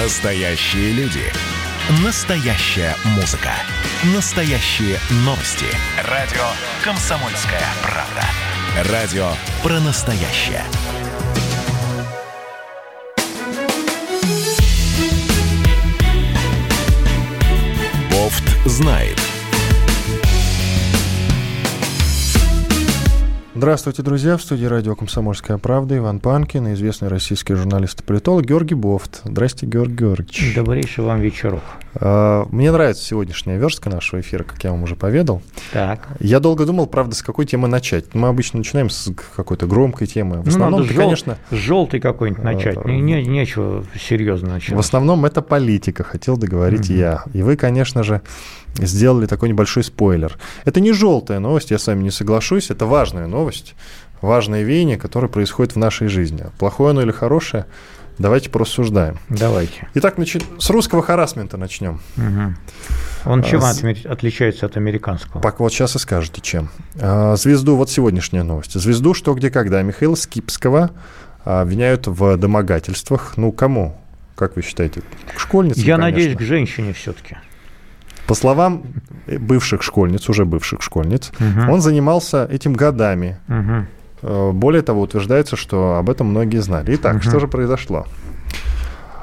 Настоящие люди. Настоящая музыка. Настоящие новости. Радио «Комсомольская правда». Радио про настоящее. Бофт знает. Здравствуйте, друзья. В студии радио «Комсомольская правда» Иван Панкин и известный российский журналист и политолог Георгий Бофт. Здрасте, Георгий Георгиевич. Добрейший вам вечеров. А, Мне нравится сегодняшняя верстка нашего эфира, как я вам уже поведал. Так. Я долго думал, правда, с какой темы начать. Мы обычно начинаем с какой-то громкой темы. В Ну, основном, надо это, жел- конечно, с желтой какой-нибудь начать. Не, не- нечего серьезно начать. в основном это политика, хотел договорить Мгм. я. И вы, конечно же, сделали такой небольшой спойлер. Это не желтая новость, я с вами не соглашусь, это важная новость, важное веяние, которое происходит в нашей жизни. Плохое оно или хорошее, давайте порассуждаем. Давайте. Итак, начи- с русского харасмента начнем. Мгм. Он А, чем отмер- отличается от американского? Пока вот сейчас и скажете, чем. А, Звезду, вот сегодняшняя новость. Звезду «Что, где, когда» Михаила Скипского а, обвиняют в домогательствах. Ну, кому? Как вы считаете? К школьницам, Я конечно. надеюсь, к женщине все-таки. По словам бывших школьниц, уже бывших школьниц, он занимался этим годами. Э, Более того, утверждается, что об этом многие знали. Итак, Мгм. что же произошло?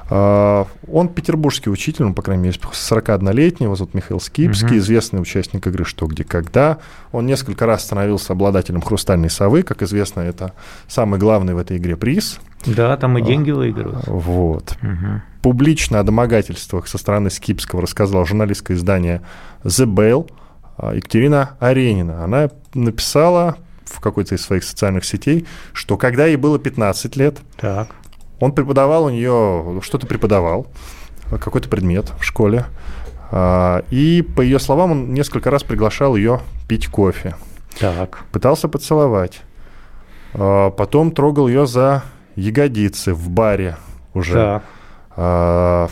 Э, Он петербургский учитель, он, по крайней мере, 41-летний, его зовут Михаил Скипский, Мгм. известный участник игры «Что, где, когда». Он несколько раз становился обладателем «Хрустальной совы». Как известно, это самый главный в этой игре приз. Да, там и деньги выигрываются. Вот. Мгм. Публично о домогательствах со стороны Скипского рассказала журналистское издание «The Bell» а, Екатерина Аренина. Она написала в какой-то из своих социальных сетей, что когда ей было 15 лет, Так. Он преподавал у нее, что-то преподавал, какой-то предмет в школе. А, И, по ее словам, он несколько раз приглашал ее пить кофе. Так. Пытался поцеловать. А, Потом трогал ее за ягодицы в баре уже. Так. А,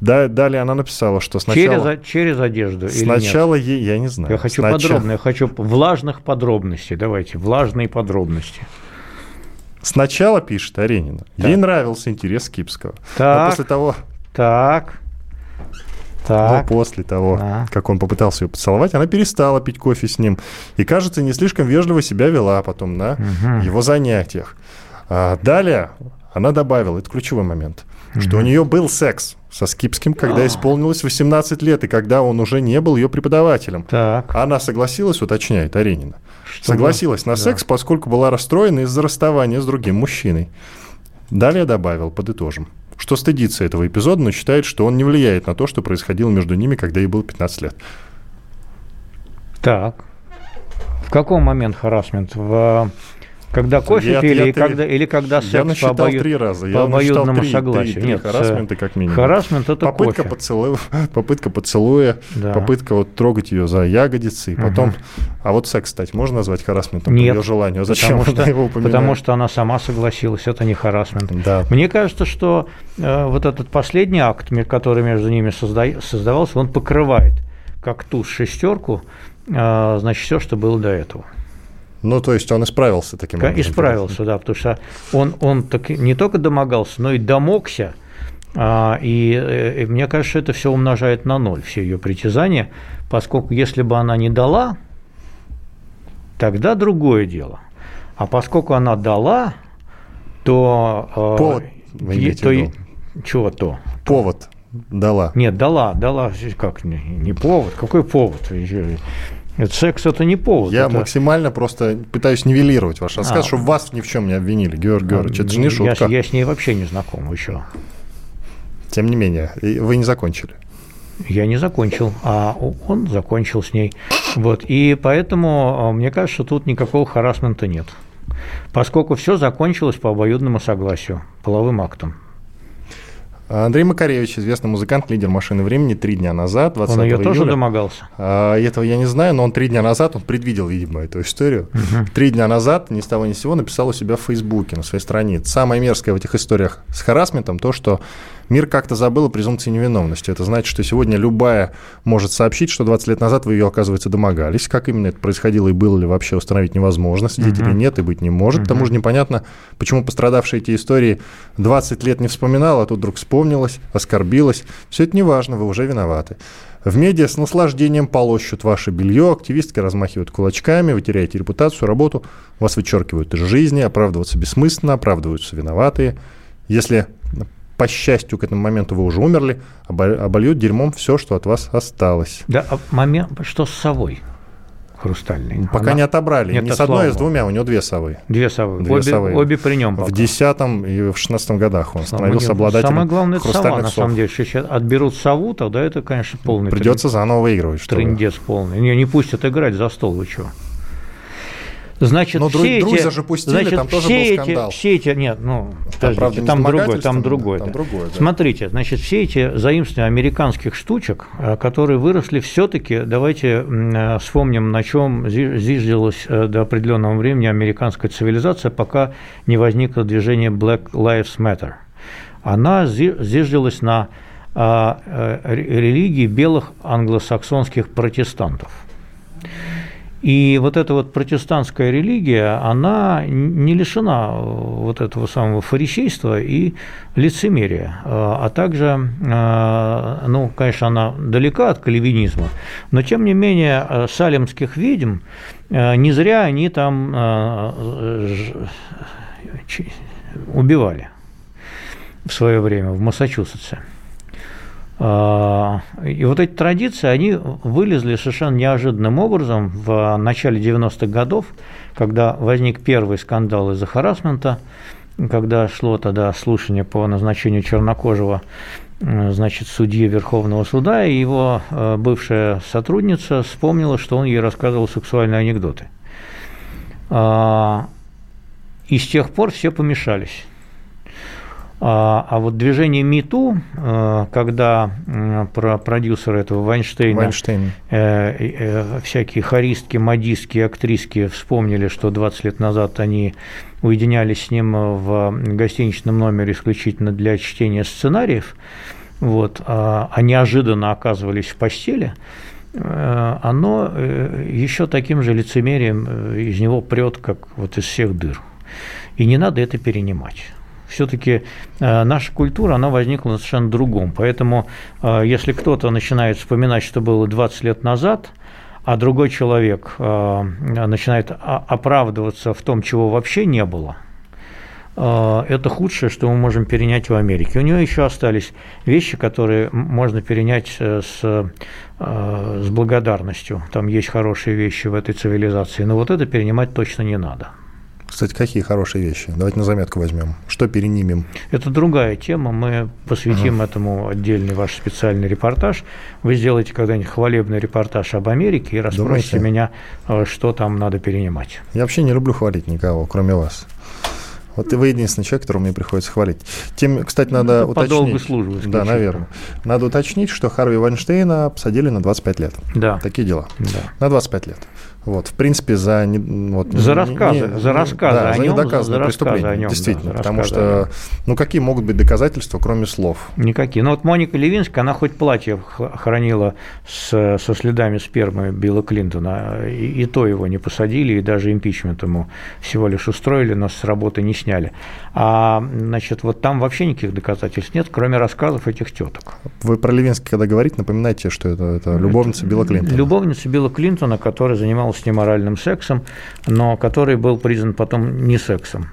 да- далее она написала, что Через, сначала... о- через одежду или нет? Сначала ей, я не знаю. Я хочу Сначала- подробно, я хочу влажных подробностей. Давайте, влажные подробности. Сначала пишет Аренина. Ей нравился интерес Кипского. Но Так. после того, Так. но Так. после того, А. как он попытался ее поцеловать, она перестала пить кофе с ним. И, кажется, не слишком вежливо себя вела потом на Мгм. его занятиях. А далее она добавила, это ключевой момент, что у нее был секс со Скипским, когда А. исполнилось 18 лет, и когда он уже не был ее преподавателем. Так. Она согласилась, уточняет Аренина. Что Согласилась на да. секс, поскольку была расстроена из-за расставания с другим мужчиной. Далее добавил, подытожим, что стыдится этого эпизода, но считает, что он не влияет на то, что происходило между ними, когда ей было 15 лет. Так. В каком момент харасмент? В, когда кофе Я- пили я или, три- когда, или когда секс я по, насчитал обою- три раза. по Я насчитал обоюдному три, согласию? три- три Нет, харасмента э, как минимум. Харасмент это попытка, кофе. поцелуя, попытка поцелуя, Да. попытка вот трогать ее за ягодицы, и потом... А вот секс, кстати, можно назвать харасментом Нет, по ее желанию? Зачем потому что, его упоминает? потому что она сама согласилась, это не харасмент. Да. Мне кажется, что э, вот этот последний акт, который между ними созда- создавался, он покрывает как туз шестерку, э, значит, все, что было до этого. Ну, то есть он исправился таким образом. Исправился, да, потому что он, он так, не только домогался, но и домогся. А, и, э, и мне кажется, это все умножает на ноль, все ее притязания, поскольку если бы она не дала, тогда другое дело. А поскольку она дала, то... э, Повод вы е- то? Чего то? Повод дала. Нет, дала, дала, как, не, не повод, какой повод? Это секс это не повод. Я это- максимально просто пытаюсь нивелировать ваш рассказ, А. чтобы вас ни в чем не обвинили, Георгий Георгиевич. Это же не шутка. Я, с ней вообще не знаком еще. Тем не менее, вы не закончили. Я не закончил, а он закончил с ней. Вот. И поэтому а, мне кажется, тут никакого харасмента нет. Поскольку все закончилось по обоюдному согласию, половым актом. Андрей Макаревич, известный музыкант, лидер «Машины времени», три дня назад, 20 Он ее тоже июля. домогался. А, этого я не знаю, но он три дня назад, он предвидел, видимо, эту историю. Три дня назад ни с того ни с сего написал у себя в Фейсбуке, на своей странице. Самое мерзкое в этих историях с харасментом то, что Мир как-то забыл о презумпции невиновности. Это значит, что сегодня любая может сообщить, что 20 лет назад вы ее, оказывается, домогались. Как именно это происходило и было ли вообще установить невозможно. Свидетелей uh-huh. нет и быть не может. Uh-huh. К тому же непонятно, почему пострадавшие эти истории 20 лет не вспоминал, а тут вдруг вспомнилось, оскорбилось. Все это не важно, вы уже виноваты. В медиа с наслаждением полощут ваше белье, активистки размахивают кулачками, вы теряете репутацию, работу, вас вычеркивают из жизни, оправдываться бессмысленно, оправдываются виноватые. Если по счастью, к этому моменту вы уже умерли, обольют дерьмом все, что от вас осталось. Да, а момент, что с совой? хрустальный. Пока Она... не отобрали. Нет, не с одной, а с двумя. У него две совы. Две совы. Две обе, совы. обе при нем пока. В 10 и в 16 годах он становился обладателем Самое главное, это сова, на самом деле. Сейчас отберут сову, тогда это, конечно, полный Придется трен... заново выигрывать. Трендец полный. Не, не пустят играть за стол, вы чего. Значит, Но все Друза эти, же пустили, значит, там тоже все был скандал. Эти, все эти, нет, ну, там, правда, там другое, там другое. Там другое да. Смотрите, значит, все эти заимствования американских штучек, э, которые выросли все-таки, давайте э, вспомним, на чем зиждилась э, до определенного времени американская цивилизация, пока не возникло движение Black Lives Matter. Она зиждилась на религии белых англосаксонских протестантов. И вот эта вот протестантская религия, она не лишена вот этого самого фарисейства и лицемерия, а также, а, ну, конечно, она далека от кальвинизма, но тем не менее салемских ведьм не зря они там убивали в свое время в Массачусетсе. А, и вот эти традиции, они вылезли совершенно неожиданным образом в начале 90-х годов, когда возник первый скандал из-за харасмента, когда шло тогда слушание по назначению чернокожего значит, судьи Верховного суда, и его э, бывшая сотрудница вспомнила, что он ей рассказывал сексуальные анекдоты. А, и с тех пор все помешались. А, а вот движение МИТУ, э, когда про продюсера этого Вайнштейна, Вайнштейн. Э, э, всякие хористки, модистки, актриски вспомнили, что 20 лет назад они уединялись с ним в гостиничном номере исключительно для чтения сценариев, вот, а, а неожиданно оказывались в постели, оно еще таким же лицемерием из него прет, как вот из всех дыр. И не надо это перенимать все-таки э, наша культура, она возникла на совершенно другом. Поэтому, э, если кто-то начинает вспоминать, что было 20 лет назад, а другой человек э, начинает оправдываться в том, чего вообще не было, это худшее, что мы можем перенять в Америке. У нее еще остались вещи, которые можно перенять с, с благодарностью. Там есть хорошие вещи в этой цивилизации, но вот это перенимать точно не надо. Кстати, какие хорошие вещи? Давайте на заметку возьмем. Что перенимем? Это другая тема. Мы посвятим ага. этому отдельный ваш специальный репортаж. Вы сделаете когда-нибудь хвалебный репортаж об Америке и расспросите Думаете? меня, э, что там надо перенимать. Я вообще не люблю хвалить никого, кроме вас. Вот вы единственный человек, которого мне приходится хвалить. Тем, кстати, надо ну, уточнить. По долгу службы. Да, наверное. Надо уточнить, что Харви Вайнштейна посадили на 25 лет. Да. Такие дела. Да. На 25 лет. Вот, в принципе, за не, вот, за рассказы, не, за рассказы да, о за нем, недоказанное за преступление, о нем, действительно, да, потому что, ну, какие могут быть доказательства, кроме слов? Никакие. Ну, вот Моника Левинская, она хоть платье хранила с, со следами спермы Билла Клинтона, и, и то его не посадили, и даже импичмент ему всего лишь устроили, но с работы не сняли. А, значит, вот там вообще никаких доказательств нет, кроме рассказов этих теток. Вы про Левинский, когда говорите, напоминайте, что это, это любовница Билла Клинтона. Любовница Билла Клинтона, которая занималась с ним оральным сексом, но который был признан потом не сексом.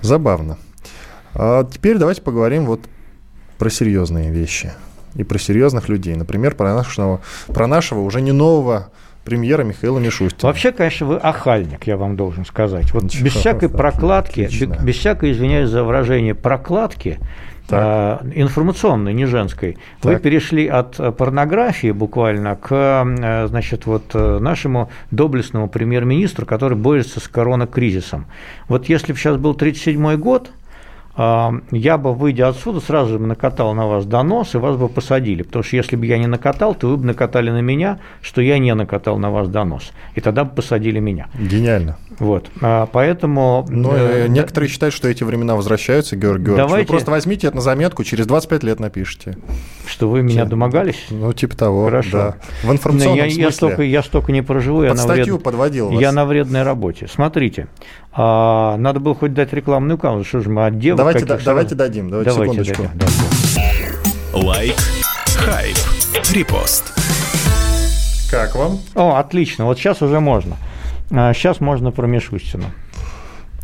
Забавно. А теперь давайте поговорим вот про серьезные вещи и про серьезных людей. Например, про нашего, про нашего уже не нового премьера Михаила Мишустина. Вообще, конечно, вы охальник, я вам должен сказать. Вот Ничего, без всякой прокладки, отлично. без всякой, извиняюсь за выражение, прокладки, так. Э, информационной, не женской. Так. Вы перешли от э, порнографии буквально к э, значит, вот нашему доблестному премьер-министру, который борется с коронакризисом. Вот если бы сейчас был 1937 год, я бы, выйдя отсюда, сразу бы накатал на вас донос, и вас бы посадили. Потому что если бы я не накатал, то вы бы накатали на меня, что я не накатал на вас донос. И тогда бы посадили меня. Гениально. Вот. А, поэтому... Но э, некоторые да, считают, что эти времена возвращаются, Георгий Георгиевич. Давайте, вы просто возьмите это на заметку, через 25 лет напишите. Что вы меня домогались? Ну, типа того, Хорошо. да. В информационном я, смысле. Я столько, я столько не проживу. Под я статью вред... подводил вас. Я на вредной работе. Смотрите, а, надо было хоть дать рекламную камеру, что же мы от девок давайте, да, давайте дадим, давайте, давайте секундочку. Дадим, дадим. Лайк, хайп, репост. Как вам? О, отлично, вот сейчас уже можно. Сейчас а, можно про Мишустина.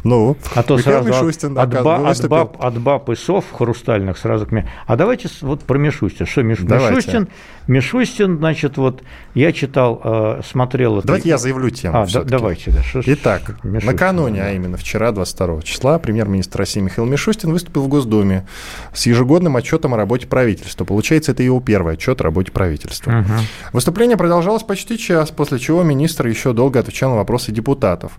Ну, а то сразу Мишустин, от, ба, от, баб, от баб и сов хрустальных сразу к мне. А давайте вот про Мишустин. Что Миш, Мишустин? Мишустин, значит, вот я читал, э, смотрел... Давайте это... я заявлю тему. А, да, давайте, да. Что, Итак, Мишустин, накануне, да. а именно вчера, 22 числа, премьер-министр России Михаил Мишустин выступил в Госдуме с ежегодным отчетом о работе правительства. Получается, это его первый отчет о работе правительства. Угу. Выступление продолжалось почти час, после чего министр еще долго отвечал на вопросы депутатов.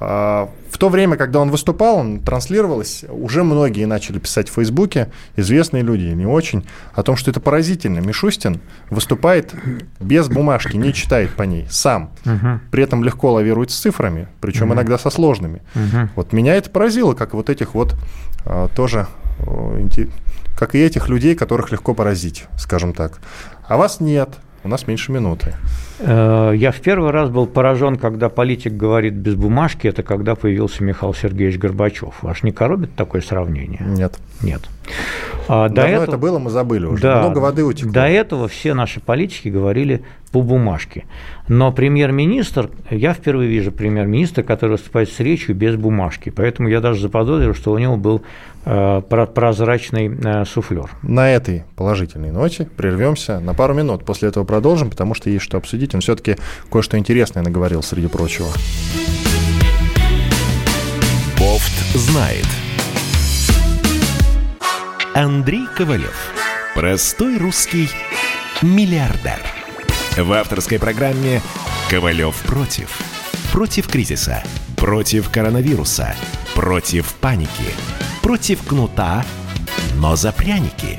А, в то время, когда он выступал, он транслировалось, уже многие начали писать в Фейсбуке, известные люди, не очень, о том, что это поразительно. Мишустин выступает без бумажки, не читает по ней, сам. Угу. При этом легко лавирует с цифрами, причем угу. иногда со сложными. Угу. Вот меня это поразило, как вот этих вот а, тоже, как и этих людей, которых легко поразить, скажем так. А вас нет, у нас меньше минуты. Э, я в первый раз был поражен, когда политик говорит без бумажки, это когда появился Михаил Сергеевич Горбачев. Ваш не коробит такое сравнение? Нет. Нет. А, до Давно этого, это было, мы забыли уже. Да, Много воды утекло. До этого все наши политики говорили по бумажке. Но премьер-министр, я впервые вижу премьер-министра, который выступает с речью без бумажки. Поэтому я даже заподозрил, что у него был э, прозрачный э, суфлер. На этой положительной ноте прервемся на пару минут. После этого продолжим, потому что есть что обсудить. Он все-таки кое-что интересное наговорил, среди прочего. Бофт знает. Андрей Ковалев. Простой русский миллиардер. В авторской программе «Ковалев против». Против кризиса, против коронавируса, против паники, против кнута, но за пряники.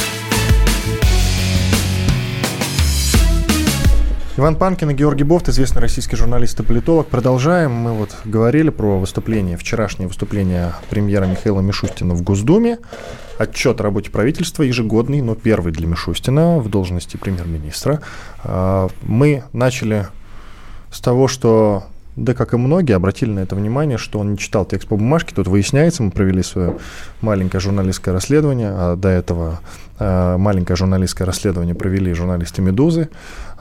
Иван Панкин и Георгий Бофт, известный российский журналист и политолог. Продолжаем. Мы вот говорили про выступление, вчерашнее выступление премьера Михаила Мишустина в Госдуме. Отчет о работе правительства ежегодный, но первый для Мишустина в должности премьер-министра. А, мы начали с того, что да, как и многие, обратили на это внимание, что он не читал текст по бумажке. Тут выясняется, мы провели свое маленькое журналистское расследование, а до этого а, маленькое журналистское расследование провели журналисты «Медузы».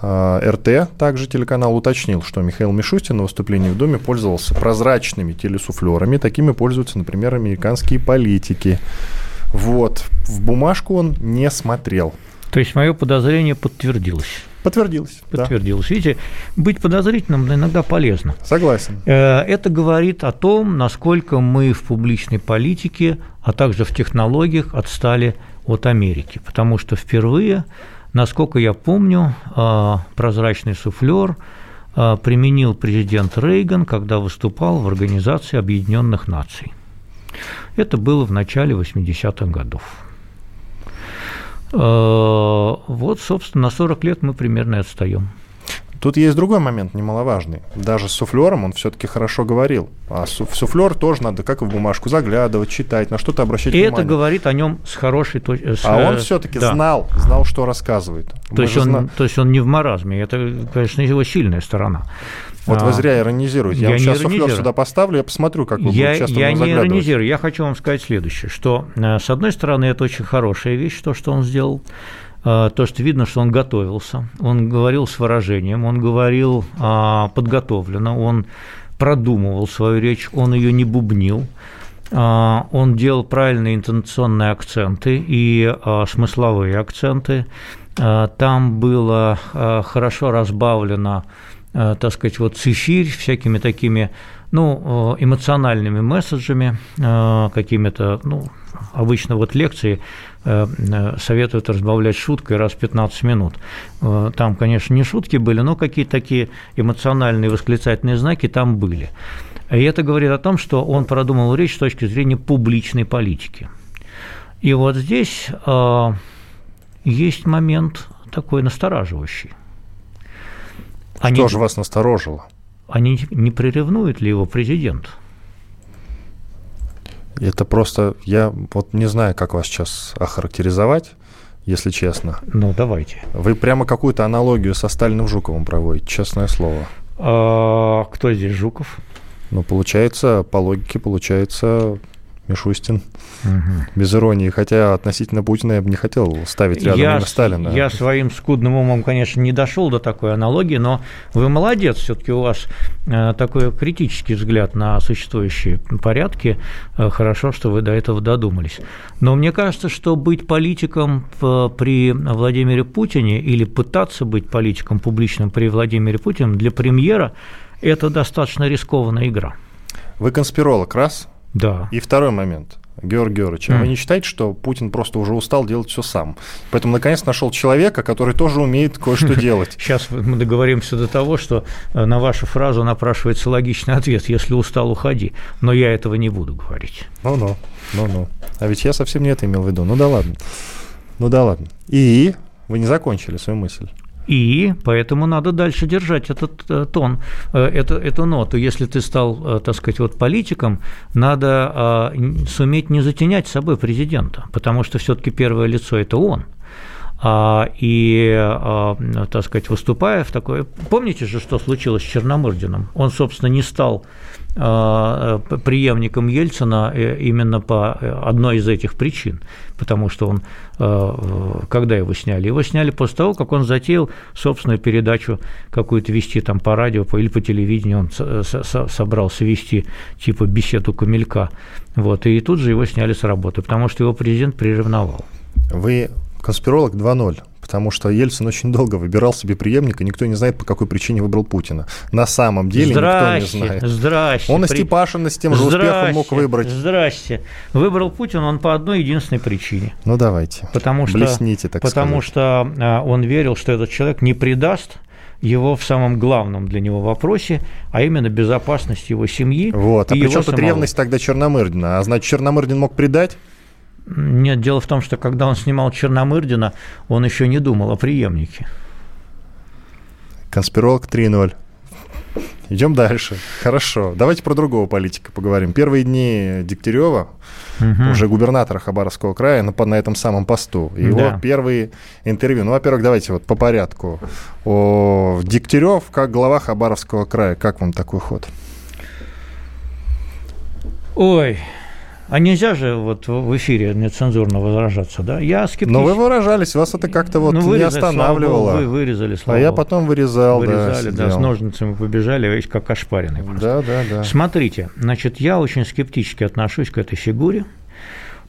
А, РТ, также телеканал, уточнил, что Михаил Мишустин на выступлении в Думе пользовался прозрачными телесуфлерами. Такими пользуются, например, американские политики. Вот. В бумажку он не смотрел. То есть мое подозрение подтвердилось. Подтвердилось. Подтвердилось. Да. Видите, быть подозрительным иногда полезно. Согласен. Э, это говорит о том, насколько мы в публичной политике, а также в технологиях отстали от Америки. Потому что впервые Насколько я помню, а, прозрачный суфлер а, применил президент Рейган, когда выступал в Организации Объединенных Наций. Это было в начале 80-х годов. А, вот, собственно, на 40 лет мы примерно отстаем. Тут есть другой момент немаловажный. Даже с суфлером он все-таки хорошо говорил. А суфлер тоже надо, как в бумажку, заглядывать, читать, на что-то обращать и внимание. И это говорит о нем с хорошей точки. А он все-таки да. знал, знал, что рассказывает. То есть, он, зна... то есть он не в маразме. Это, конечно, его сильная сторона. Вот вы а, зря иронизируете. Я, я сейчас суфлер сюда поставлю, я посмотрю, как вы я, будете часто Я не иронизирую. Я хочу вам сказать следующее, что, э, с одной стороны, это очень хорошая вещь, то, что он сделал. А, то, что видно, что он готовился, он говорил с выражением, он говорил а, подготовленно, он продумывал свою речь, он ее не бубнил, а, он делал правильные интонационные акценты и смысловые акценты. там было хорошо разбавлено, так сказать, вот цифирь всякими такими ну, эмоциональными месседжами, какими-то, ну, обычно вот лекции Э, э, советуют разбавлять шуткой раз в 15 минут. Э, там, конечно, не шутки были, но какие-то такие эмоциональные восклицательные знаки там были. И это говорит о том, что он продумал речь с точки зрения публичной политики. И вот здесь э, есть момент такой настораживающий. Они, что же вас насторожило? Они не приревнует ли его президент? Это просто, я вот не знаю, как вас сейчас охарактеризовать, если честно. Ну, давайте. Вы прямо какую-то аналогию со Сталиным Жуковым проводите, честное слово. А, кто здесь Жуков? Ну, получается, по логике, получается, Мишустин. Угу. Без иронии. Хотя относительно Путина я бы не хотел ставить рядом я, имя Сталина. Я своим скудным умом, конечно, не дошел до такой аналогии, но вы молодец. Все-таки у вас э, такой критический взгляд на существующие порядки. Э, хорошо, что вы до этого додумались. Но мне кажется, что быть политиком при Владимире Путине или пытаться быть политиком публичным при Владимире Путине для премьера – это достаточно рискованная игра. Вы конспиролог, раз – да. И второй момент. Георгий Георгиевич, а вы не считаете, что Путин просто уже устал делать все сам? Поэтому, наконец, нашел человека, который тоже умеет кое-что делать. Сейчас мы договоримся до того, что э, на вашу фразу напрашивается логичный ответ «если устал, уходи». Но я этого не буду говорить. Ну-ну, ну-ну. А ведь я совсем не это имел в виду. Ну да ладно. Ну да ладно. И вы не закончили свою мысль. И поэтому надо дальше держать этот э, тон, э, эту, эту ноту. Если ты стал, э, так сказать, вот политиком, надо суметь не затенять собой президента, потому что все-таки первое лицо – это он – а, и, а, так сказать, выступая в такое... Помните же, что случилось с Черномырдиным? Он, собственно, не стал а, преемником Ельцина э, именно по э, одной из этих причин, потому что он, когда его сняли? Его сняли после того, как он затеял собственную передачу какую-то вести там по радио или по телевидению, он собрался вести типа беседу Камелька, вот, и тут же его сняли с работы, потому что его президент приревновал. Вы конспиролог 2.0, потому что Ельцин очень долго выбирал себе преемника, никто не знает, по какой причине выбрал Путина. На самом деле здрасте, никто не знает. Здрасте. Он и Степашина с тем же здрасте, успехом мог выбрать. Здрасте. Выбрал Путин он по одной единственной причине. Ну, давайте. Потому что, Блесните, так Потому сказать. что а, он верил, что этот человек не предаст его в самом главном для него вопросе, а именно безопасность его семьи. Вот. А при чем тут ревность тогда Черномырдина? А значит, Черномырдин мог предать? Нет, дело в том, что когда он снимал Черномырдина, он еще не думал о преемнике. Конспиролог 3.0. Идем дальше. Хорошо. Давайте про другого политика поговорим. Первые дни Дегтярева, угу. уже губернатора Хабаровского края, на, на этом самом посту. Его да. первые интервью. Ну, во-первых, давайте вот по порядку. О, Дегтярев как глава Хабаровского края. Как вам такой ход? Ой, а нельзя же вот в эфире нецензурно возражаться, да? Я скептически. Но вы выражались, вас это как-то вот ну, не останавливало. Вы вырезали, слава А я потом вырезал, Вырезали, да, да, с ножницами побежали, как ошпаренный просто. Да, да, да. Смотрите, значит, я очень скептически отношусь к этой фигуре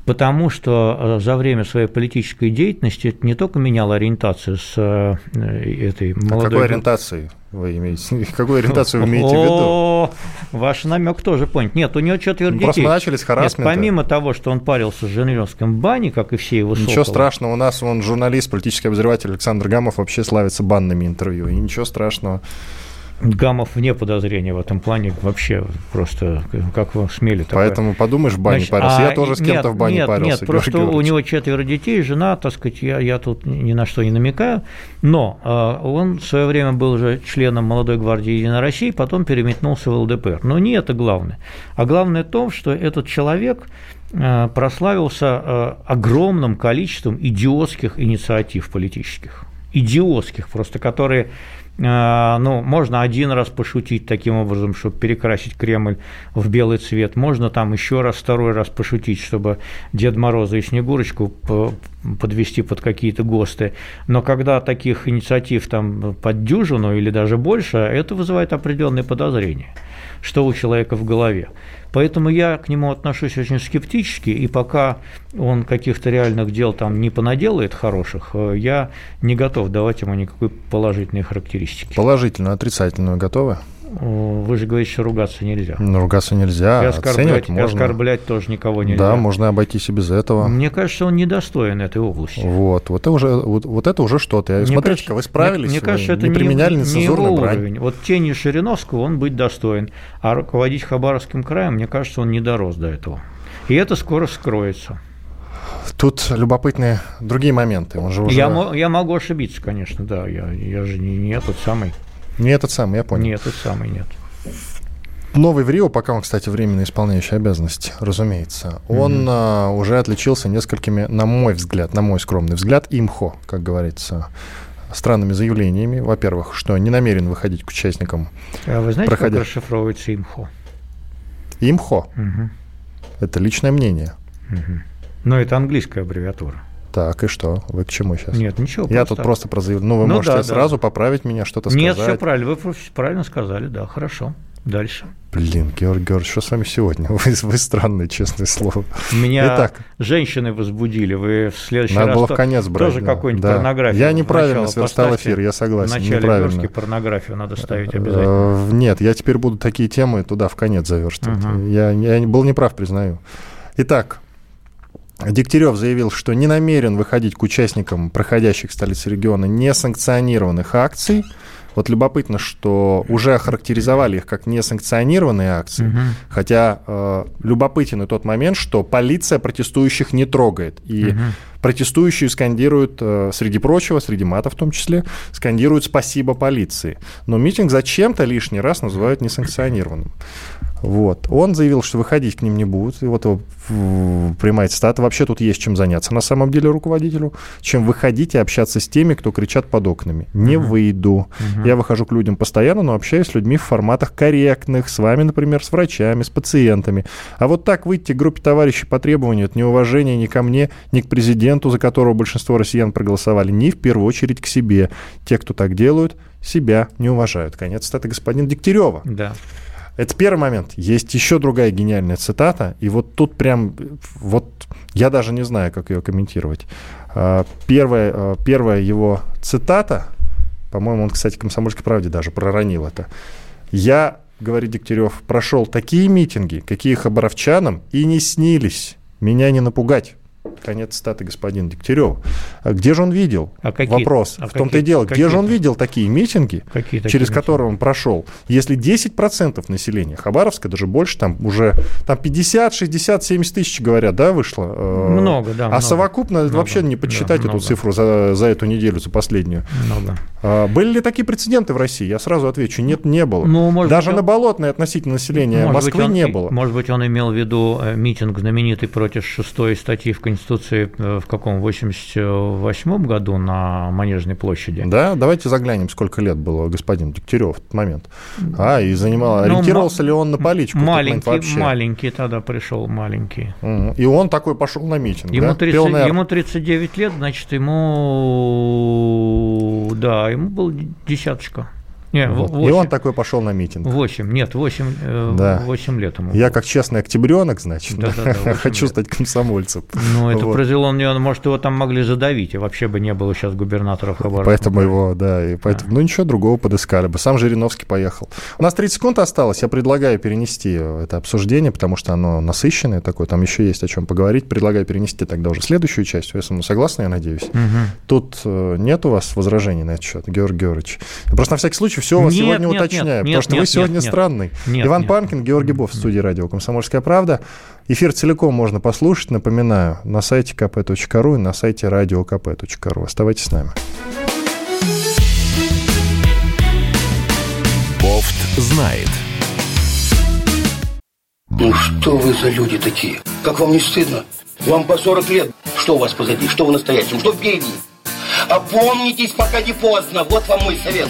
потому что э, за время своей политической деятельности это не только менял ориентацию с э, этой молодой... А какой ориентацией вы имеете? Какую ориентацию вы имеете в виду? Ваш намек тоже понят. Нет, у него четверо детей. Просто начали с харасмента. Нет, помимо того, что он парился в Женевском бане, как и все его Ничего страшного, у нас он журналист, политический обозреватель Александр Гамов вообще славится банными интервью, и ничего страшного. Гамов вне подозрения в этом плане вообще просто как вы смели такое. Поэтому подумаешь, в бане Значит, парился. А, я тоже с кем-то в бане нет, парился. Нет, просто Георгиевич. у него четверо детей, жена, так сказать, я, я тут ни на что не намекаю. Но э, он в свое время был уже членом молодой гвардии Единой России, потом переметнулся в ЛДПР. Но не это главное. А главное то, что этот человек э, прославился э, огромным количеством идиотских инициатив политических. Идиотских просто, которые ну, можно один раз пошутить таким образом, чтобы перекрасить Кремль в белый цвет, можно там еще раз, второй раз пошутить, чтобы Дед Мороза и Снегурочку подвести под какие-то ГОСТы, но когда таких инициатив там под дюжину или даже больше, это вызывает определенные подозрения, что у человека в голове. Поэтому я к нему отношусь очень скептически, и пока он каких-то реальных дел там не понаделает хороших, э, я не готов давать ему никакой положительной характеристики. Положительную, отрицательную готовы? Вы же говорите, что ругаться нельзя. Ну, ругаться нельзя, и оскорблять, можно. Оскорблять тоже никого нельзя. Да, можно обойтись и без этого. Мне кажется, он недостоин этой области. Вот, вот это уже, вот, вот это уже что-то. Смотрите-ка, вы справились, мне, мне кажется, это не применяли не, не его брань. уровень. Вот тени Шириновского он быть достоин, а руководить Хабаровским краем, мне кажется, он не дорос до этого. И это скоро скроется. Тут любопытные другие моменты. Он же уже... я, я могу ошибиться, конечно, да. Я, я же не, не тот самый. Не этот самый, я понял. Нет, этот самый нет. Новый в Рио, пока он, кстати, временно исполняющий обязанности, разумеется, он mm-hmm. а, уже отличился несколькими, на мой взгляд, на мой скромный взгляд, имхо, как говорится, странными заявлениями. Во-первых, что не намерен выходить к участникам. А вы знаете, проходя... как расшифровывается имхо? Имхо? Угу. Это личное мнение. Угу. Но это английская аббревиатура. Так, и что? Вы к чему сейчас? Нет, ничего. Я просто... тут просто прозаявил. Ну, вы ну, можете да, сразу да. поправить меня, что-то сказать. Нет, все правильно. Вы правильно сказали, да, хорошо. Дальше. Блин, Георгий Георгиевич, что с вами сегодня? Вы, вы странный, честное слово. Меня Итак, женщины возбудили. Вы в следующий надо раз было в конец брать, тоже да, какую-нибудь да. порнографию. Я неправильно сверстал эфир, я согласен. В начале неправильно. порнографию надо ставить обязательно. Э, нет, я теперь буду такие темы туда в конец заверстывать. Угу. Я, я был неправ, признаю. Итак, Дегтярев заявил, что не намерен выходить к участникам проходящих в столице региона несанкционированных акций. Вот любопытно, что уже охарактеризовали их как несанкционированные акции, угу. хотя э, любопытен и тот момент, что полиция протестующих не трогает. И угу. протестующие скандируют, э, среди прочего, среди матов в том числе, скандируют «спасибо полиции». Но митинг зачем-то лишний раз называют несанкционированным. Вот. Он заявил, что выходить к ним не будут. И вот его прямая цитата. Вообще тут есть чем заняться на самом деле руководителю, чем выходить и общаться с теми, кто кричат под окнами. Не uh-huh. выйду. Uh-huh. Я выхожу к людям постоянно, но общаюсь с людьми в форматах корректных, с вами, например, с врачами, с пациентами. А вот так выйти к группе товарищей по требованию это неуважение ни ко мне, ни к президенту, за которого большинство россиян проголосовали, ни в первую очередь к себе. Те, кто так делают, себя не уважают. Конец цитаты господина Дегтярева. Да. Это первый момент. Есть еще другая гениальная цитата, и вот тут прям, вот я даже не знаю, как ее комментировать. А, первая, а, первая его цитата, по-моему, он, кстати, «Комсомольской правде» даже проронил это. «Я, — говорит Дегтярев, — прошел такие митинги, какие хабаровчанам и не снились. Меня не напугать». Конец статы господин Дегтярев. А где же он видел? А какие, Вопрос. А в том-то и дело, где же он видел такие митинги, какие через митинги? которые он прошел? Если 10% населения Хабаровска, даже больше, там уже там 50, 60, 70 тысяч, говорят, да, вышло? Э, много, да. А много, совокупно много, вообще не подсчитать да, эту цифру за, за эту неделю, за последнюю. Много. А, были ли такие прецеденты в России? Я сразу отвечу, нет, не было. Ну, может даже быть, на болотное относительно населения может Москвы он, не было. Может быть, он имел в виду э, митинг знаменитый против шестой статьи в Конституции э, в каком, 88 году на Манежной площади. Да, давайте заглянем, сколько лет было господин Дегтярев в этот момент. А, и занимал, ну, ориентировался ли он на политику? Маленький, вообще? маленький тогда пришел, маленький. И он такой пошел на митинг, ему да? 30, ему 39 лет, значит, ему, да, ему был десяточка. Не, вот. 8, и он такой пошел на митинг. 8, нет, 8, э, да. 8 лет ему. Я как честный октябренок, значит, да, да, да, хочу лет. стать комсомольцем. Ну, это вот. произвело мне, может, его там могли задавить, и вообще бы не было сейчас губернатора Хабаровска. Поэтому его, да, и поэтому, да. ну, ничего другого подыскали бы. Сам Жириновский поехал. У нас 30 секунд осталось, я предлагаю перенести это обсуждение, потому что оно насыщенное такое, там еще есть о чем поговорить. Предлагаю перенести тогда уже следующую часть, если мы согласны, я надеюсь. Угу. Тут э, нет у вас возражений на этот счет, Георгий Георгиевич? Просто на всякий случай все у вас нет, сегодня нет, уточняю, нет, потому что нет, вы сегодня нет, странный. Нет, Иван нет. Панкин, Георгий Бов в студии радио «Комсомольская правда». Эфир целиком можно послушать, напоминаю, на сайте kp.ru и на сайте radiokp.ru. Оставайтесь с нами. Бофт знает. Ну что вы за люди такие? Как вам не стыдно? Вам по 40 лет. Что у вас позади? Что вы настоящем? Что впереди? Опомнитесь, пока не поздно. Вот вам мой совет.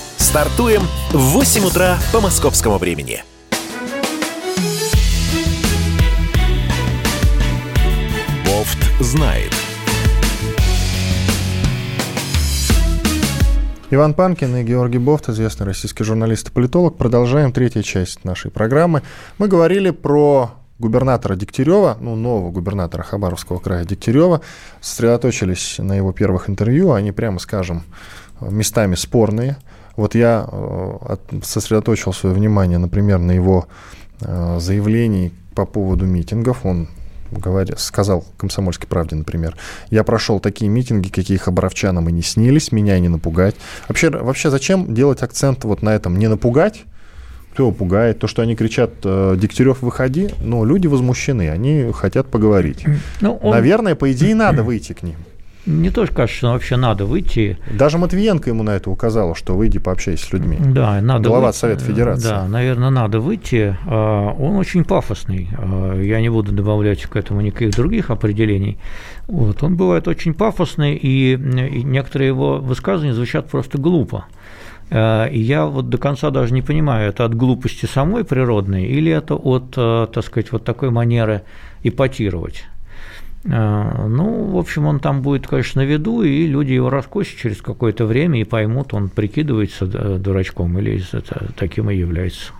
Стартуем в 8 утра по московскому времени. Бофт знает. Иван Панкин и Георгий Бофт, известный российский журналист и политолог. Продолжаем третью часть нашей программы. Мы говорили про губернатора Дегтярева, ну, нового губернатора Хабаровского края Дегтярева, сосредоточились на его первых интервью. Они, прямо скажем, местами спорные. Вот я э, сосредоточил свое внимание, например, на его э, заявлении по поводу митингов. Он говоря, сказал «Комсомольской правде», например, «Я прошел такие митинги, какие хабаровчанам и не снились, меня не напугать». Вообще, вообще зачем делать акцент вот на этом «не напугать»? Кто его пугает? То, что они кричат э, «Дегтярев, выходи», но люди возмущены, они хотят поговорить. Ну, он... Наверное, по идее, надо выйти к ним. Не тоже кажется, что вообще надо выйти. Даже Матвиенко ему на это указала, что выйди пообщайся с людьми. Да, надо Глава выйти. Совета Федерации. Да, наверное, надо выйти. А, он очень пафосный. А, я не буду добавлять к этому никаких других определений. Вот. Он бывает очень пафосный, и некоторые его высказывания звучат просто глупо. А, и я вот до конца даже не понимаю, это от глупости самой природной или это от, так сказать, вот такой манеры ипотировать. А, ну, в общем, он там будет, конечно, на виду, и люди его раскусят через какое-то время и поймут, он прикидывается дурачком или таким и является.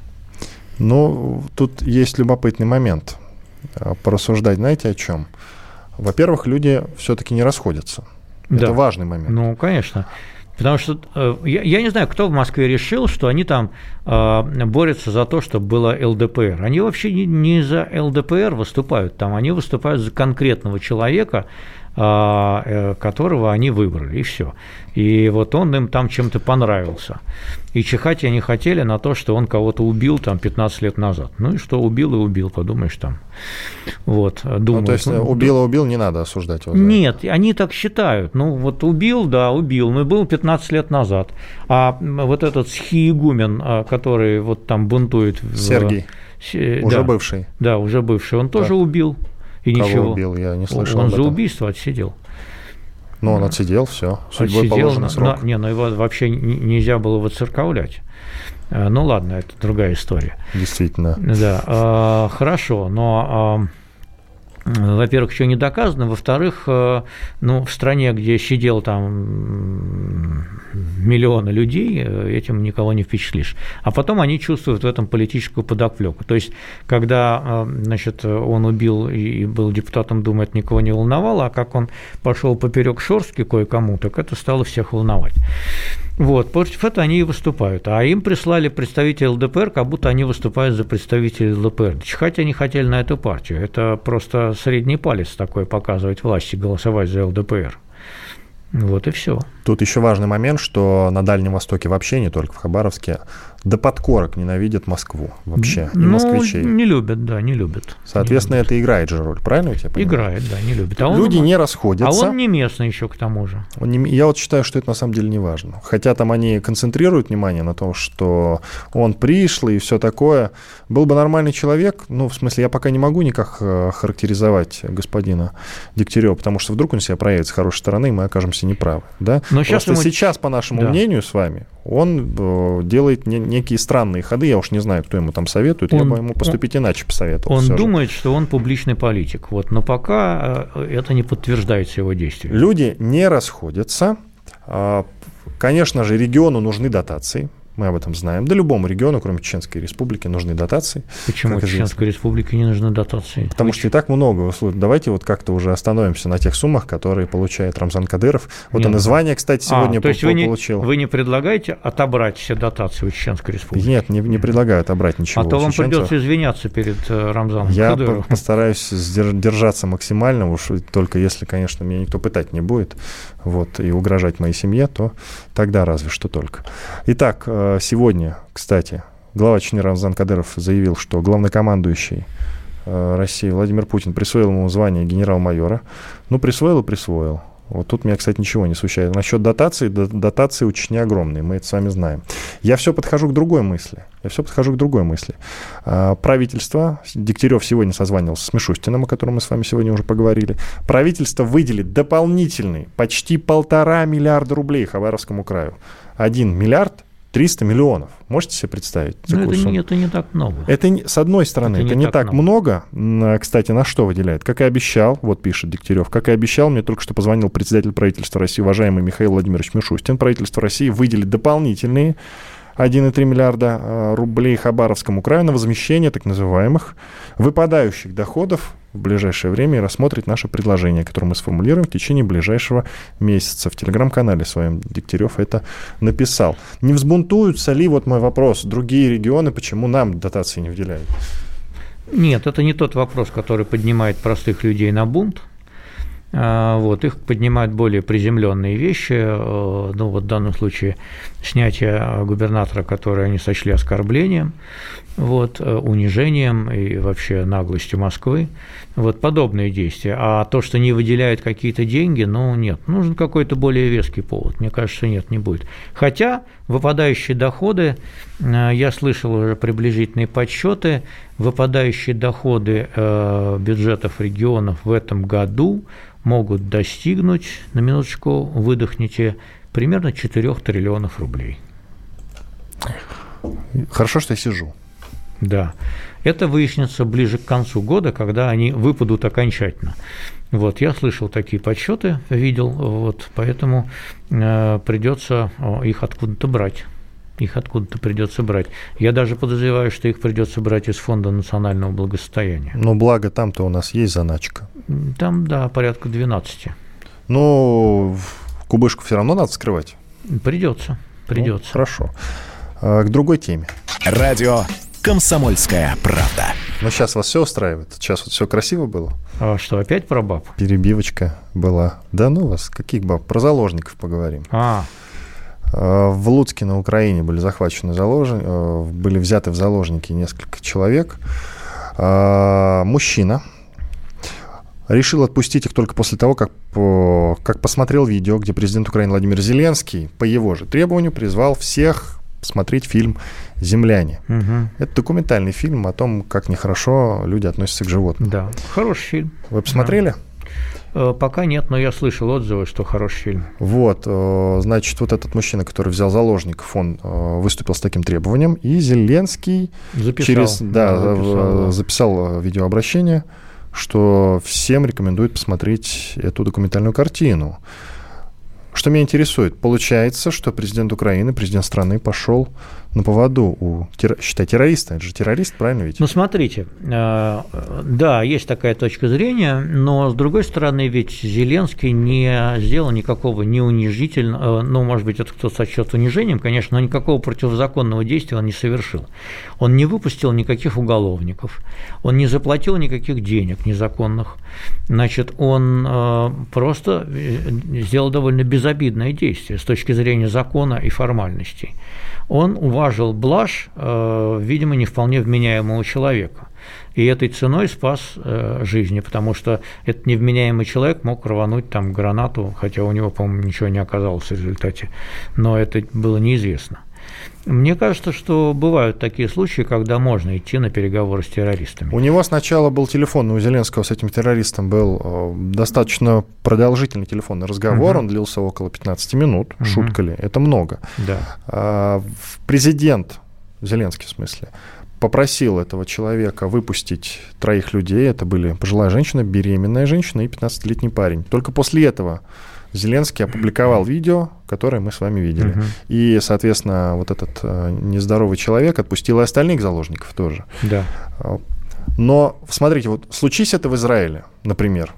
Ну, тут есть любопытный момент. А, порассуждать, знаете, о чем? Во-первых, люди все-таки не расходятся. Да. Это важный момент. Ну, конечно. Потому что э, я, не знаю, кто в Москве решил, что они там э, борются за то, чтобы было ЛДПР. Они вообще не, за ЛДПР выступают, там они выступают за конкретного человека, которого они выбрали, и все. И вот он им там чем-то понравился. И чихать они хотели на то, что он кого-то убил там 15 лет назад. Ну и что, убил и убил, подумаешь там. Вот, думают. Ну, то есть ну, убил и убил, не надо осуждать его? Нет, они так считают. Ну вот убил, да, убил, но был 15 лет назад. А вот этот схиегумен, а, который вот там бунтует... Сергей. В... Уже да, бывший. Да, уже бывший. Он тоже убил. И Кого ничего. убил, я не слышал Он за убийство отсидел. Ну, он отсидел, все. Судьбой отсидел, положенный срок. Но, не, но его вообще нельзя было выцерковлять. Э, ну ладно, это другая история. Действительно. Да, э, хорошо, но э, во-первых, еще не доказано, во-вторых, э, ну, в стране, где сидел там миллионы людей, э, этим никого не впечатлишь. А потом они чувствуют в этом политическую подоплеку. То есть, когда э, значит, он убил и был депутатом Думы, это никого не волновало, а как он пошел поперек Шорстки кое-кому, так это стало всех волновать. Вот, против этого они и выступают. А им прислали представителей ЛДПР, как будто они выступают за представителей ЛДПР. Чихать они хотели на эту партию. Это просто средний палец такой показывать власти, голосовать за ЛДПР. Вот и все. Тут еще важный момент, что на Дальнем Востоке вообще, не только в Хабаровске, до подкорок ненавидят Москву вообще, и ну, москвичей. не любят, да, не любят. Соответственно, не любят. это играет же роль, правильно я тебя понимаю? Играет, да, не любят. А Люди он, не расходятся. А он не местный еще к тому же. Он не, я вот считаю, что это на самом деле не важно. Хотя там они концентрируют внимание на том, что он пришлый и все такое. Был бы нормальный человек, ну, в смысле, я пока не могу никак э, характеризовать господина Дегтярева, потому что вдруг он себя проявит с хорошей стороны, и мы окажемся неправы, да? Но сейчас, ему... сейчас, по нашему да. мнению с вами, он э, делает не, некие странные ходы. Я уж не знаю, кто ему там советует. Он, я бы ему поступить он, иначе посоветовал. Он думает, же. что он публичный политик. Вот, но пока э, это не подтверждается его действиями. Люди не расходятся. А, конечно же, региону нужны дотации мы об этом знаем. Да любому региону, кроме Чеченской Республики, нужны дотации. Почему Чеченской Республике не нужны дотации? Потому Вы... что и так много. Давайте вот как-то уже остановимся на тех суммах, которые получает Рамзан Кадыров. Вот Нет. и название, кстати, сегодня а, то есть вы не, получил. Вы не предлагаете отобрать все дотации у Чеченской Республики? Нет, не, не предлагаю отобрать ничего. А то вам придется извиняться перед э, Рамзаном Я Кадыровым. постараюсь держаться максимально, уж только если, конечно, меня никто пытать не будет вот, и угрожать моей семье, то тогда разве что только. Итак, э, сегодня, кстати, глава Чечни Рамзан Кадыров заявил, что главнокомандующий э, России Владимир Путин присвоил ему звание генерал-майора. Ну, присвоил и присвоил. Вот тут меня, кстати, ничего не смущает. Насчет дотации, дотации у Чечни огромные, мы это с вами знаем. Я все подхожу к другой мысли. Я все подхожу к другой мысли. А, правительство, Дегтярев сегодня созванивался с Мишустиным, о котором мы с вами сегодня уже поговорили. Правительство выделит дополнительный почти полтора миллиарда рублей Хабаровскому краю. Один миллиард 300 миллионов. Можете себе представить? Ну, это не, это не так много. Это, с одной стороны, это, это не, не так, так много. много. Кстати, на что выделяет? Как и обещал, вот пишет Дегтярев, как и обещал, мне только что позвонил председатель правительства России, уважаемый Михаил Владимирович Мишустин. Правительство России выделит дополнительные 1,3 миллиарда э, рублей Хабаровскому краю на возмещение так называемых выпадающих доходов в ближайшее время и рассмотрит наше предложение, которое мы сформулируем в течение ближайшего месяца. В телеграм-канале своем Дегтярев это написал. Не взбунтуются ли, вот мой вопрос, другие регионы, почему нам дотации не выделяют? Нет, это не тот вопрос, который поднимает простых людей на бунт. А, вот, их поднимают более приземленные вещи, э, ну вот в данном случае снятие губернатора, которое они сочли оскорблением, вот, э, унижением и вообще наглостью Москвы, вот подобные действия. А то, что не выделяют какие-то деньги, ну нет, нужен какой-то более веский повод, мне кажется, нет, не будет. Хотя выпадающие доходы, э, я слышал уже приблизительные подсчеты, выпадающие доходы бюджетов регионов в этом году могут достигнуть, на минуточку выдохните, примерно 4 триллионов рублей. Хорошо, что я сижу. Да. Это выяснится ближе к концу года, когда они выпадут окончательно. Вот, я слышал такие подсчеты, видел, вот, поэтому э, придется их откуда-то брать их откуда-то придется брать. Я даже подозреваю, что их придется брать из Фонда национального благосостояния. Но благо там-то у нас есть заначка. Там, да, порядка 12. Ну, кубышку все равно надо скрывать. Придется, придется. Ну, хорошо. А, к другой теме. Радио «Комсомольская правда». Ну, сейчас вас все устраивает? Сейчас вот все красиво было? А что, опять про баб? Перебивочка была. Да ну вас, каких баб? Про заложников поговорим. А, Э, в Луцке на Украине были захвачены заложники, э, были взяты в заложники несколько человек. Э, мужчина решил отпустить их только после того, как, как посмотрел видео, где президент Украины Владимир Зеленский по его же требованию призвал всех посмотреть фильм «Земляне». Угу. Это документальный фильм о том, как нехорошо люди относятся к животным. Да, хороший фильм. Вы посмотрели? Да. Э, пока нет, но я слышал отзывы, что хороший фильм. Вот, э, значит, вот этот мужчина, который взял заложников, он э, выступил с таким требованием, и Зеленский записал, через, да, да записал, записал видеообращение, что всем рекомендует посмотреть эту документальную картину. Что меня интересует, получается, что президент Украины, президент страны пошел на поводу у, считай, террориста. Это же террорист, правильно ведь? Ну, смотрите, э, да, есть такая точка зрения, но, с другой стороны, ведь Зеленский не сделал никакого не унижительного, э, ну, может быть, это кто сочет унижением, конечно, но никакого противозаконного действия он не совершил. Он не выпустил никаких уголовников, он не заплатил никаких денег незаконных, значит, он э, просто сделал довольно безобидное действие с точки зрения закона и формальностей он уважил блажь, э, видимо, не вполне вменяемого человека. И этой ценой спас э, жизни, потому что этот невменяемый человек мог рвануть там гранату, хотя у него, по-моему, ничего не оказалось в результате, но это было неизвестно. Мне кажется, что бывают такие случаи, когда можно идти на переговоры с террористами. У него сначала был телефон, у Зеленского с этим террористом был э, достаточно продолжительный телефонный разговор, угу. он длился около 15 минут, угу. шутка ли, это много. Да. А, президент, Зеленский в смысле, попросил этого человека выпустить троих людей, это были пожилая женщина, беременная женщина и 15-летний парень. Только после этого Зеленский опубликовал видео, которое мы с вами видели. Угу. И, соответственно, вот этот э, нездоровый человек отпустил и остальных заложников тоже. Да. Но, смотрите, вот случись это в Израиле, например,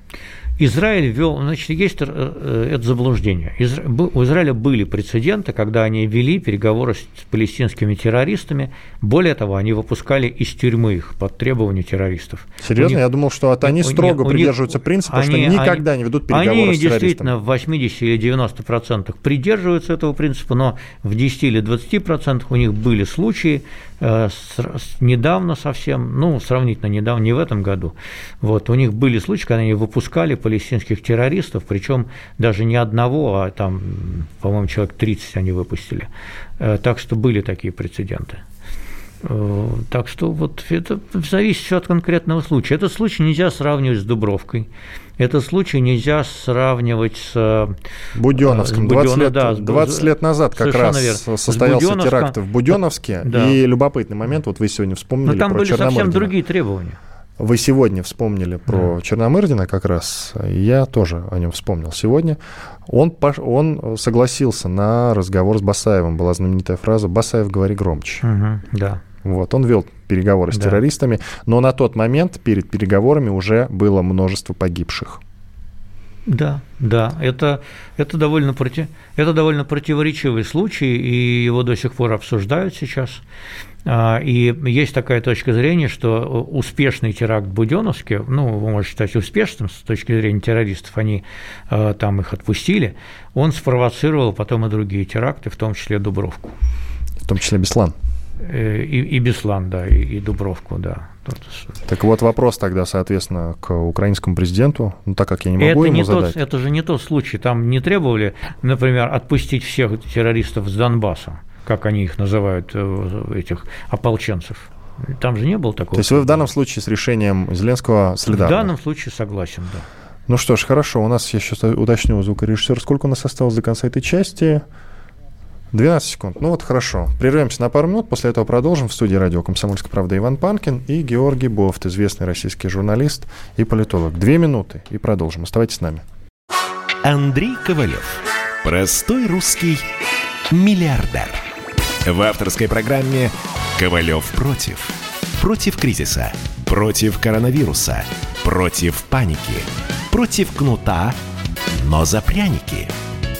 Израиль ввел, значит, есть э, э, это заблуждение. У Израиля были прецеденты, когда они вели переговоры с палестинскими террористами. Более того, они выпускали из тюрьмы их под требования террористов. Серьезно? Них, Я думал, что вот они строго них, придерживаются принципа, они, что никогда они, не ведут переговоры они с террористами. Они действительно в 80 или 90 процентах придерживаются этого принципа, но в 10 или 20 процентах у них были случаи, недавно совсем, ну, сравнительно недавно, не в этом году, вот, у них были случаи, когда они выпускали палестинских террористов, причем даже не одного, а там, по-моему, человек 30 они выпустили. Э, так что были такие прецеденты. Э, так что вот это зависит все от конкретного случая. Этот случай нельзя сравнивать с Дубровкой. Этот случай нельзя сравнивать с э, Буденовским. С 20, лет, да, 20 лет назад как раз верно. состоялся теракт в Буденовске. Да. И любопытный момент, вот вы сегодня вспомнили Но там про были совсем другие требования. Вы сегодня вспомнили про да. Черномырдина как раз, я тоже о нем вспомнил сегодня. Он, он согласился на разговор с Басаевым. Была знаменитая фраза «Басаев, говори громче». Угу, да. Вот, он вел переговоры с да. террористами, но на тот момент перед переговорами уже было множество погибших. Да, да, это, это, довольно проти, это довольно противоречивый случай, и его до сих пор обсуждают сейчас. А, и есть такая точка зрения, что успешный теракт в Буденовске, ну, вы можете считать успешным с точки зрения террористов, они а, там их отпустили, он спровоцировал потом и другие теракты, в том числе Дубровку. В том числе Беслан. Э, и, и Беслан, да, и, и Дубровку, да. Так вот вопрос тогда, соответственно, к украинскому президенту, ну так как я не могу это ему не задать. Тот, это же не тот случай, там не требовали, например, отпустить всех террористов с Донбасса, как они их называют, э, этих ополченцев. Там же не было такого. То есть вы в данном случае с решением Зеленского солидарны? В данном случае согласен, да. Ну что ж, хорошо, у нас, я сейчас уточню звукорежиссер, сколько у нас осталось до конца этой части? 12 секунд. Ну вот хорошо. Прервемся на пару минут, после этого продолжим. В студии радио «Комсомольская правда» Иван Панкин и Георгий Бофт, известный российский журналист и политолог. Две минуты и продолжим. Оставайтесь с нами. Андрей Ковалев. Простой русский миллиардер. В авторской программе «Ковалев против». Против кризиса, против коронавируса, против паники, против кнута, но за пряники –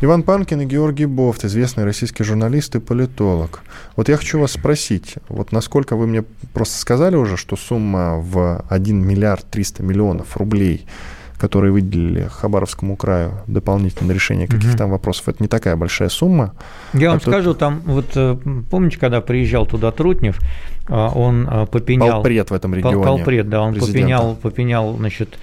Иван Панкин и Георгий Бофт, известный российский журналист и политолог. Вот я хочу вас спросить, вот насколько вы мне просто сказали уже, что сумма в 1 миллиард 300 миллионов рублей, которые выделили Хабаровскому краю дополнительно на решение каких-то угу. там вопросов, это не такая большая сумма. Я а вам тут... скажу, там вот э, помните, когда приезжал туда Трутнев, а, он э, попенял... Полпред в этом регионе. Полпред, да, он попенял, попенял, значит,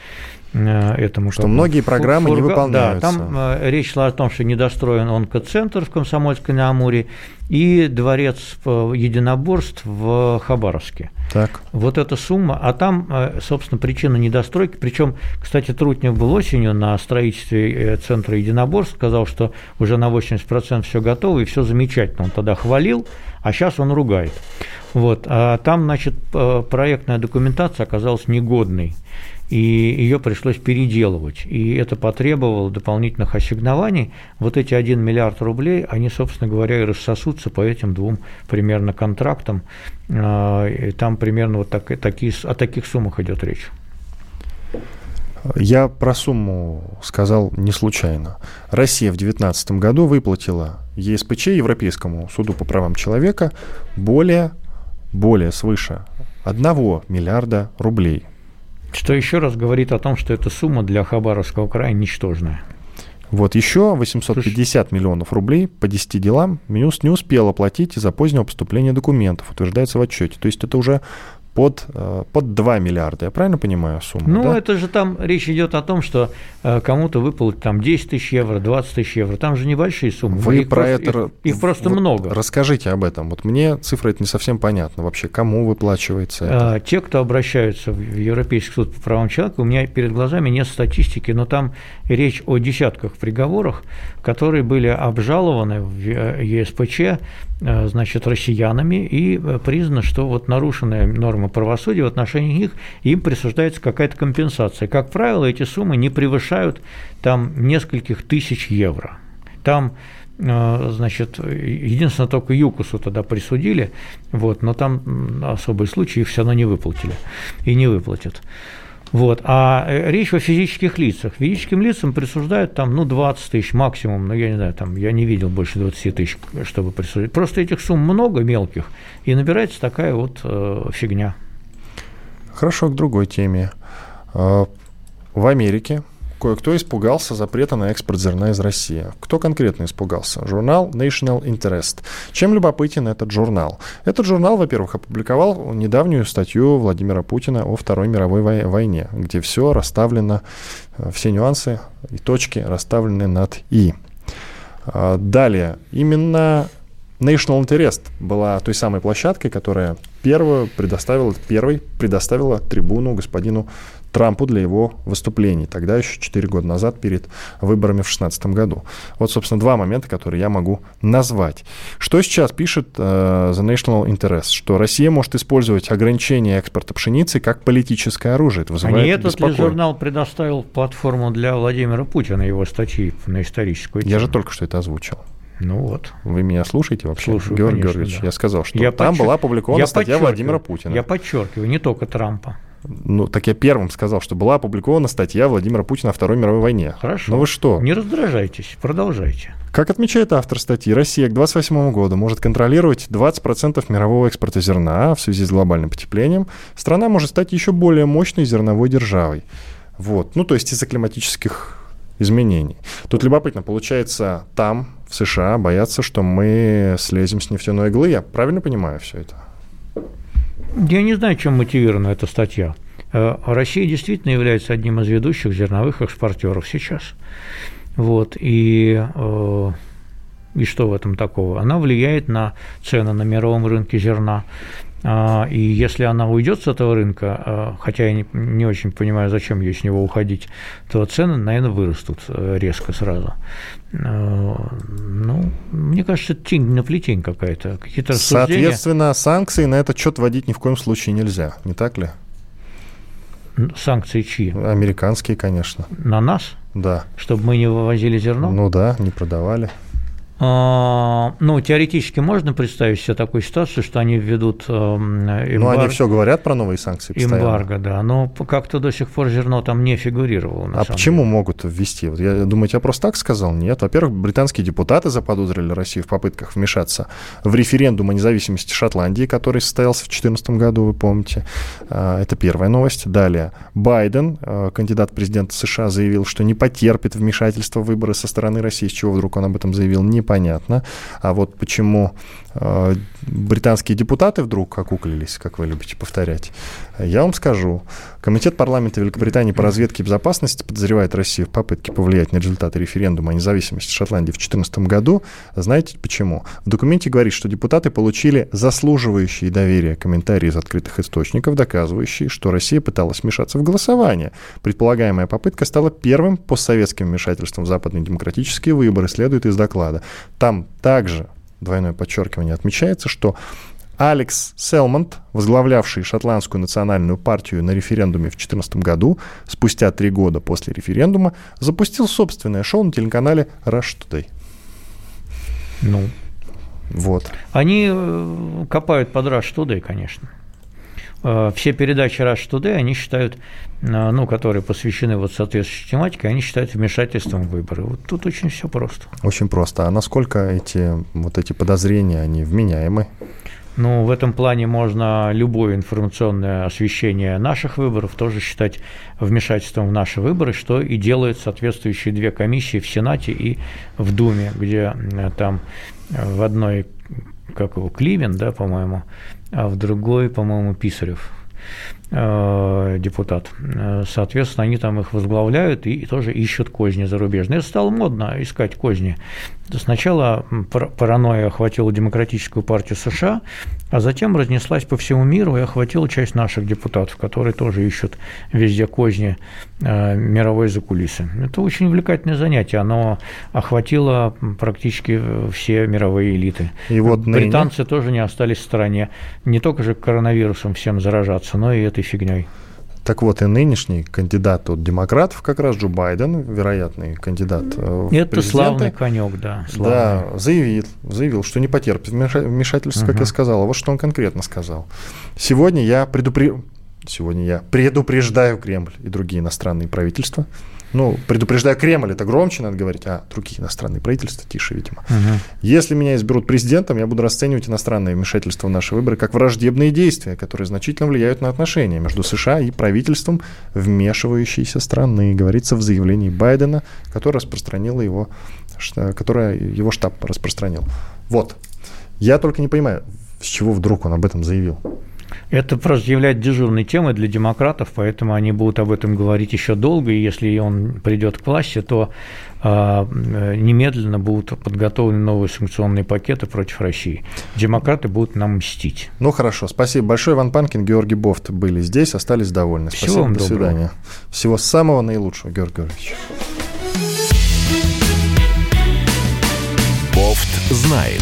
этому. Что многие программы фурга... не выполняются. Да, там э, речь шла о том, что недостроен онкоцентр в Комсомольской на Амуре и дворец единоборств в Хабаровске. Так. Вот эта сумма, а там, э, собственно, причина недостройки, причем, кстати, Трутнев был осенью на строительстве центра единоборств, сказал, что уже на 80% все готово и все замечательно. Он тогда хвалил, а сейчас он ругает. Вот. А там, значит, проектная документация оказалась негодной и ее пришлось переделывать. И это потребовало дополнительных ассигнований. Вот эти 1 миллиард рублей, они, собственно говоря, и рассосутся по этим двум примерно контрактам. А, и там примерно вот так, такие, о таких суммах идет речь. Я про сумму сказал не случайно. Россия в 2019 году выплатила ЕСПЧ, Европейскому суду по правам человека, более, более свыше 1 миллиарда рублей – что еще раз говорит о том, что эта сумма для Хабаровского края ничтожная. Вот еще 850 миллионов рублей по 10 делам Минюс не успел оплатить из-за позднего поступления документов, утверждается в отчете. То есть это уже под, э, под 2 миллиарда. Я правильно понимаю сумму? Ну, да? это же там речь идет о том, что э, кому-то выплатить там 10 тысяч евро, 20 тысяч евро. Там же небольшие суммы. Вы их про просто, это... Их, их просто вот много. Расскажите об этом. Вот мне цифра это не совсем понятна. Вообще, кому выплачивается это? А, те, кто обращаются в Европейский суд по правам человека, у меня перед глазами нет статистики, но там речь о десятках приговорах, которые были обжалованы в ЕСПЧ Э, значит, россиянами, и признано, что вот нарушенная норма правосудия в отношении них, им присуждается какая-то компенсация. Как правило, эти суммы не превышают там нескольких тысяч евро. Там э, значит, единственное, только ЮКУСу тогда присудили, вот, но там особый случай, их все равно не выплатили и не выплатят. Вот. А э, речь о физических лицах. Физическим лицам присуждают там, ну, 20 тысяч максимум, но я не знаю, там, я не видел больше 20 тысяч, чтобы присудить. Просто этих сумм много мелких, и набирается такая вот э, фигня. Хорошо, к другой теме. А, в Америке кое-кто испугался запрета на экспорт зерна из России. Кто конкретно испугался? Журнал National Interest. Чем любопытен этот журнал? Этот журнал, во-первых, опубликовал недавнюю статью Владимира Путина о Второй мировой войне, где все расставлено, э, все нюансы и точки расставлены над «и». А, далее, именно National Interest была той самой площадкой, которая первую предоставила, первой предоставила трибуну господину Трампу для его выступлений, тогда еще 4 года назад, перед выборами в 2016 году. Вот, собственно, два момента, которые я могу назвать. Что сейчас пишет uh, The National Interest? Что Россия может использовать ограничение экспорта пшеницы как политическое оружие. Это вызывает а не этот ли журнал предоставил платформу для Владимира Путина, его статьи на историческую тему? Я же только что это озвучил. Ну вот. Вы меня слушаете вообще? Слушаю, Георгий конечно, Георгиевич, да. я сказал, что я там подчер... была опубликована я статья Владимира Путина. Я подчеркиваю, не только Трампа. Ну, так я первым сказал, что была опубликована статья Владимира Путина о Второй мировой войне. Хорошо. Ну вы что? Не раздражайтесь, продолжайте. Как отмечает автор статьи, Россия к 2028 году может контролировать 20% мирового экспорта зерна а в связи с глобальным потеплением. Страна может стать еще более мощной зерновой державой. Вот. Ну, то есть из-за климатических изменений. Тут любопытно, получается, там, в США, боятся, что мы слезем с нефтяной иглы. Я правильно понимаю все это? Я не знаю, чем мотивирована эта статья. Э, Россия действительно является одним из ведущих зерновых экспортеров сейчас. Вот, и, э, и что в этом такого? Она влияет на цены на мировом рынке зерна. А, и если она уйдет с этого рынка, а, хотя я не, не очень понимаю, зачем ей с него уходить, то цены, наверное, вырастут э, резко сразу. А, ну, мне кажется, тень на плетень какая-то. Какие-то Соответственно, санкции на этот счет вводить ни в коем случае нельзя, не так ли? Санкции чьи? Американские, конечно. На нас? Да. Чтобы мы не вывозили зерно? Ну да, не продавали. А, ну, теоретически можно представить себе такую ситуацию, что они введут эмбарго. Ну, они все говорят про новые санкции постоянно. Эмбарго, да, но как-то до сих пор зерно там не фигурировало. а почему деле. могут ввести? Вот я думаю, я просто так сказал? Нет. Во-первых, британские депутаты заподозрили Россию в попытках вмешаться в референдум о независимости Шотландии, который состоялся в 2014 году, вы помните. А, это первая новость. Далее. Байден, а, кандидат президента США, заявил, что не потерпит вмешательства в выборы со стороны России. С чего вдруг он об этом заявил? Не непонятно. А вот почему э, британские депутаты вдруг окуклились, как вы любите повторять, я вам скажу. Комитет парламента Великобритании по разведке и безопасности подозревает Россию в попытке повлиять на результаты референдума о независимости Шотландии в 2014 году. Знаете почему? В документе говорит, что депутаты получили заслуживающие доверия комментарии из открытых источников, доказывающие, что Россия пыталась вмешаться в голосование. Предполагаемая попытка стала первым постсоветским вмешательством в западные демократические выборы, следует из доклада. Там также двойное подчеркивание отмечается, что Алекс Селмонт, возглавлявший шотландскую национальную партию на референдуме в 2014 году, спустя три года после референдума, запустил собственное шоу на телеканале Rush Today. Ну, вот. Они э, копают под Rush Today, конечно. Э, все передачи Rush Today, они считают, э, ну, которые посвящены вот соответствующей тематике, они считают вмешательством в выборы. Вот тут очень все просто. Очень просто. А насколько эти вот эти подозрения, они вменяемы? Ну, в этом плане можно любое информационное освещение наших выборов тоже считать вмешательством в наши выборы, что и делают соответствующие две комиссии в Сенате и в Думе, где э, там в одной, как его, Кливин, да, по-моему, а в другой, по-моему, Писарев депутат. Э, соответственно, они там их возглавляют и тоже ищут козни зарубежные. Это стало модно искать козни. Сначала паранойя охватила Демократическую партию США, а затем разнеслась по всему миру и охватила часть наших депутатов, которые тоже ищут везде козни э, мировой закулисы. Это очень увлекательное занятие, оно охватило практически все мировые элиты. И вот Британцы ныне... тоже не остались в стороне. Не только же коронавирусом всем заражаться, но и этой фигней. Так вот, и нынешний кандидат от демократов, как раз Джо Байден, вероятный кандидат э, в Это президенты, славный конек, да. Славный. Да, заявил, заявил, что не потерпит вмеша- вмешательства, как я сказал. А вот что он конкретно сказал. Сегодня я предупре... Сегодня я предупреждаю Кремль и другие иностранные правительства. Ну, предупреждаю Кремль, это громче надо говорить, а другие иностранные правительства тише, видимо. Мгм. Если меня изберут президентом, я буду расценивать иностранные вмешательства в наши выборы как враждебные действия, которые значительно влияют на отношения между США и правительством вмешивающейся страны, говорится в заявлении Байдена, которое распространило его, которое его штаб распространил. Вот. Я только не понимаю, с чего вдруг он об этом заявил. Это просто является дежурной темой для демократов, поэтому они будут об этом говорить еще долго, и если он придет к власти, то э, немедленно будут подготовлены новые санкционные пакеты против России. Демократы будут нам мстить. Ну хорошо, спасибо большое. Иван Панкин, Георгий Бофт были здесь, остались довольны. Всего спасибо, вам до доброго. свидания. Всего самого наилучшего, Георгий Георгиевич. Бофт знает.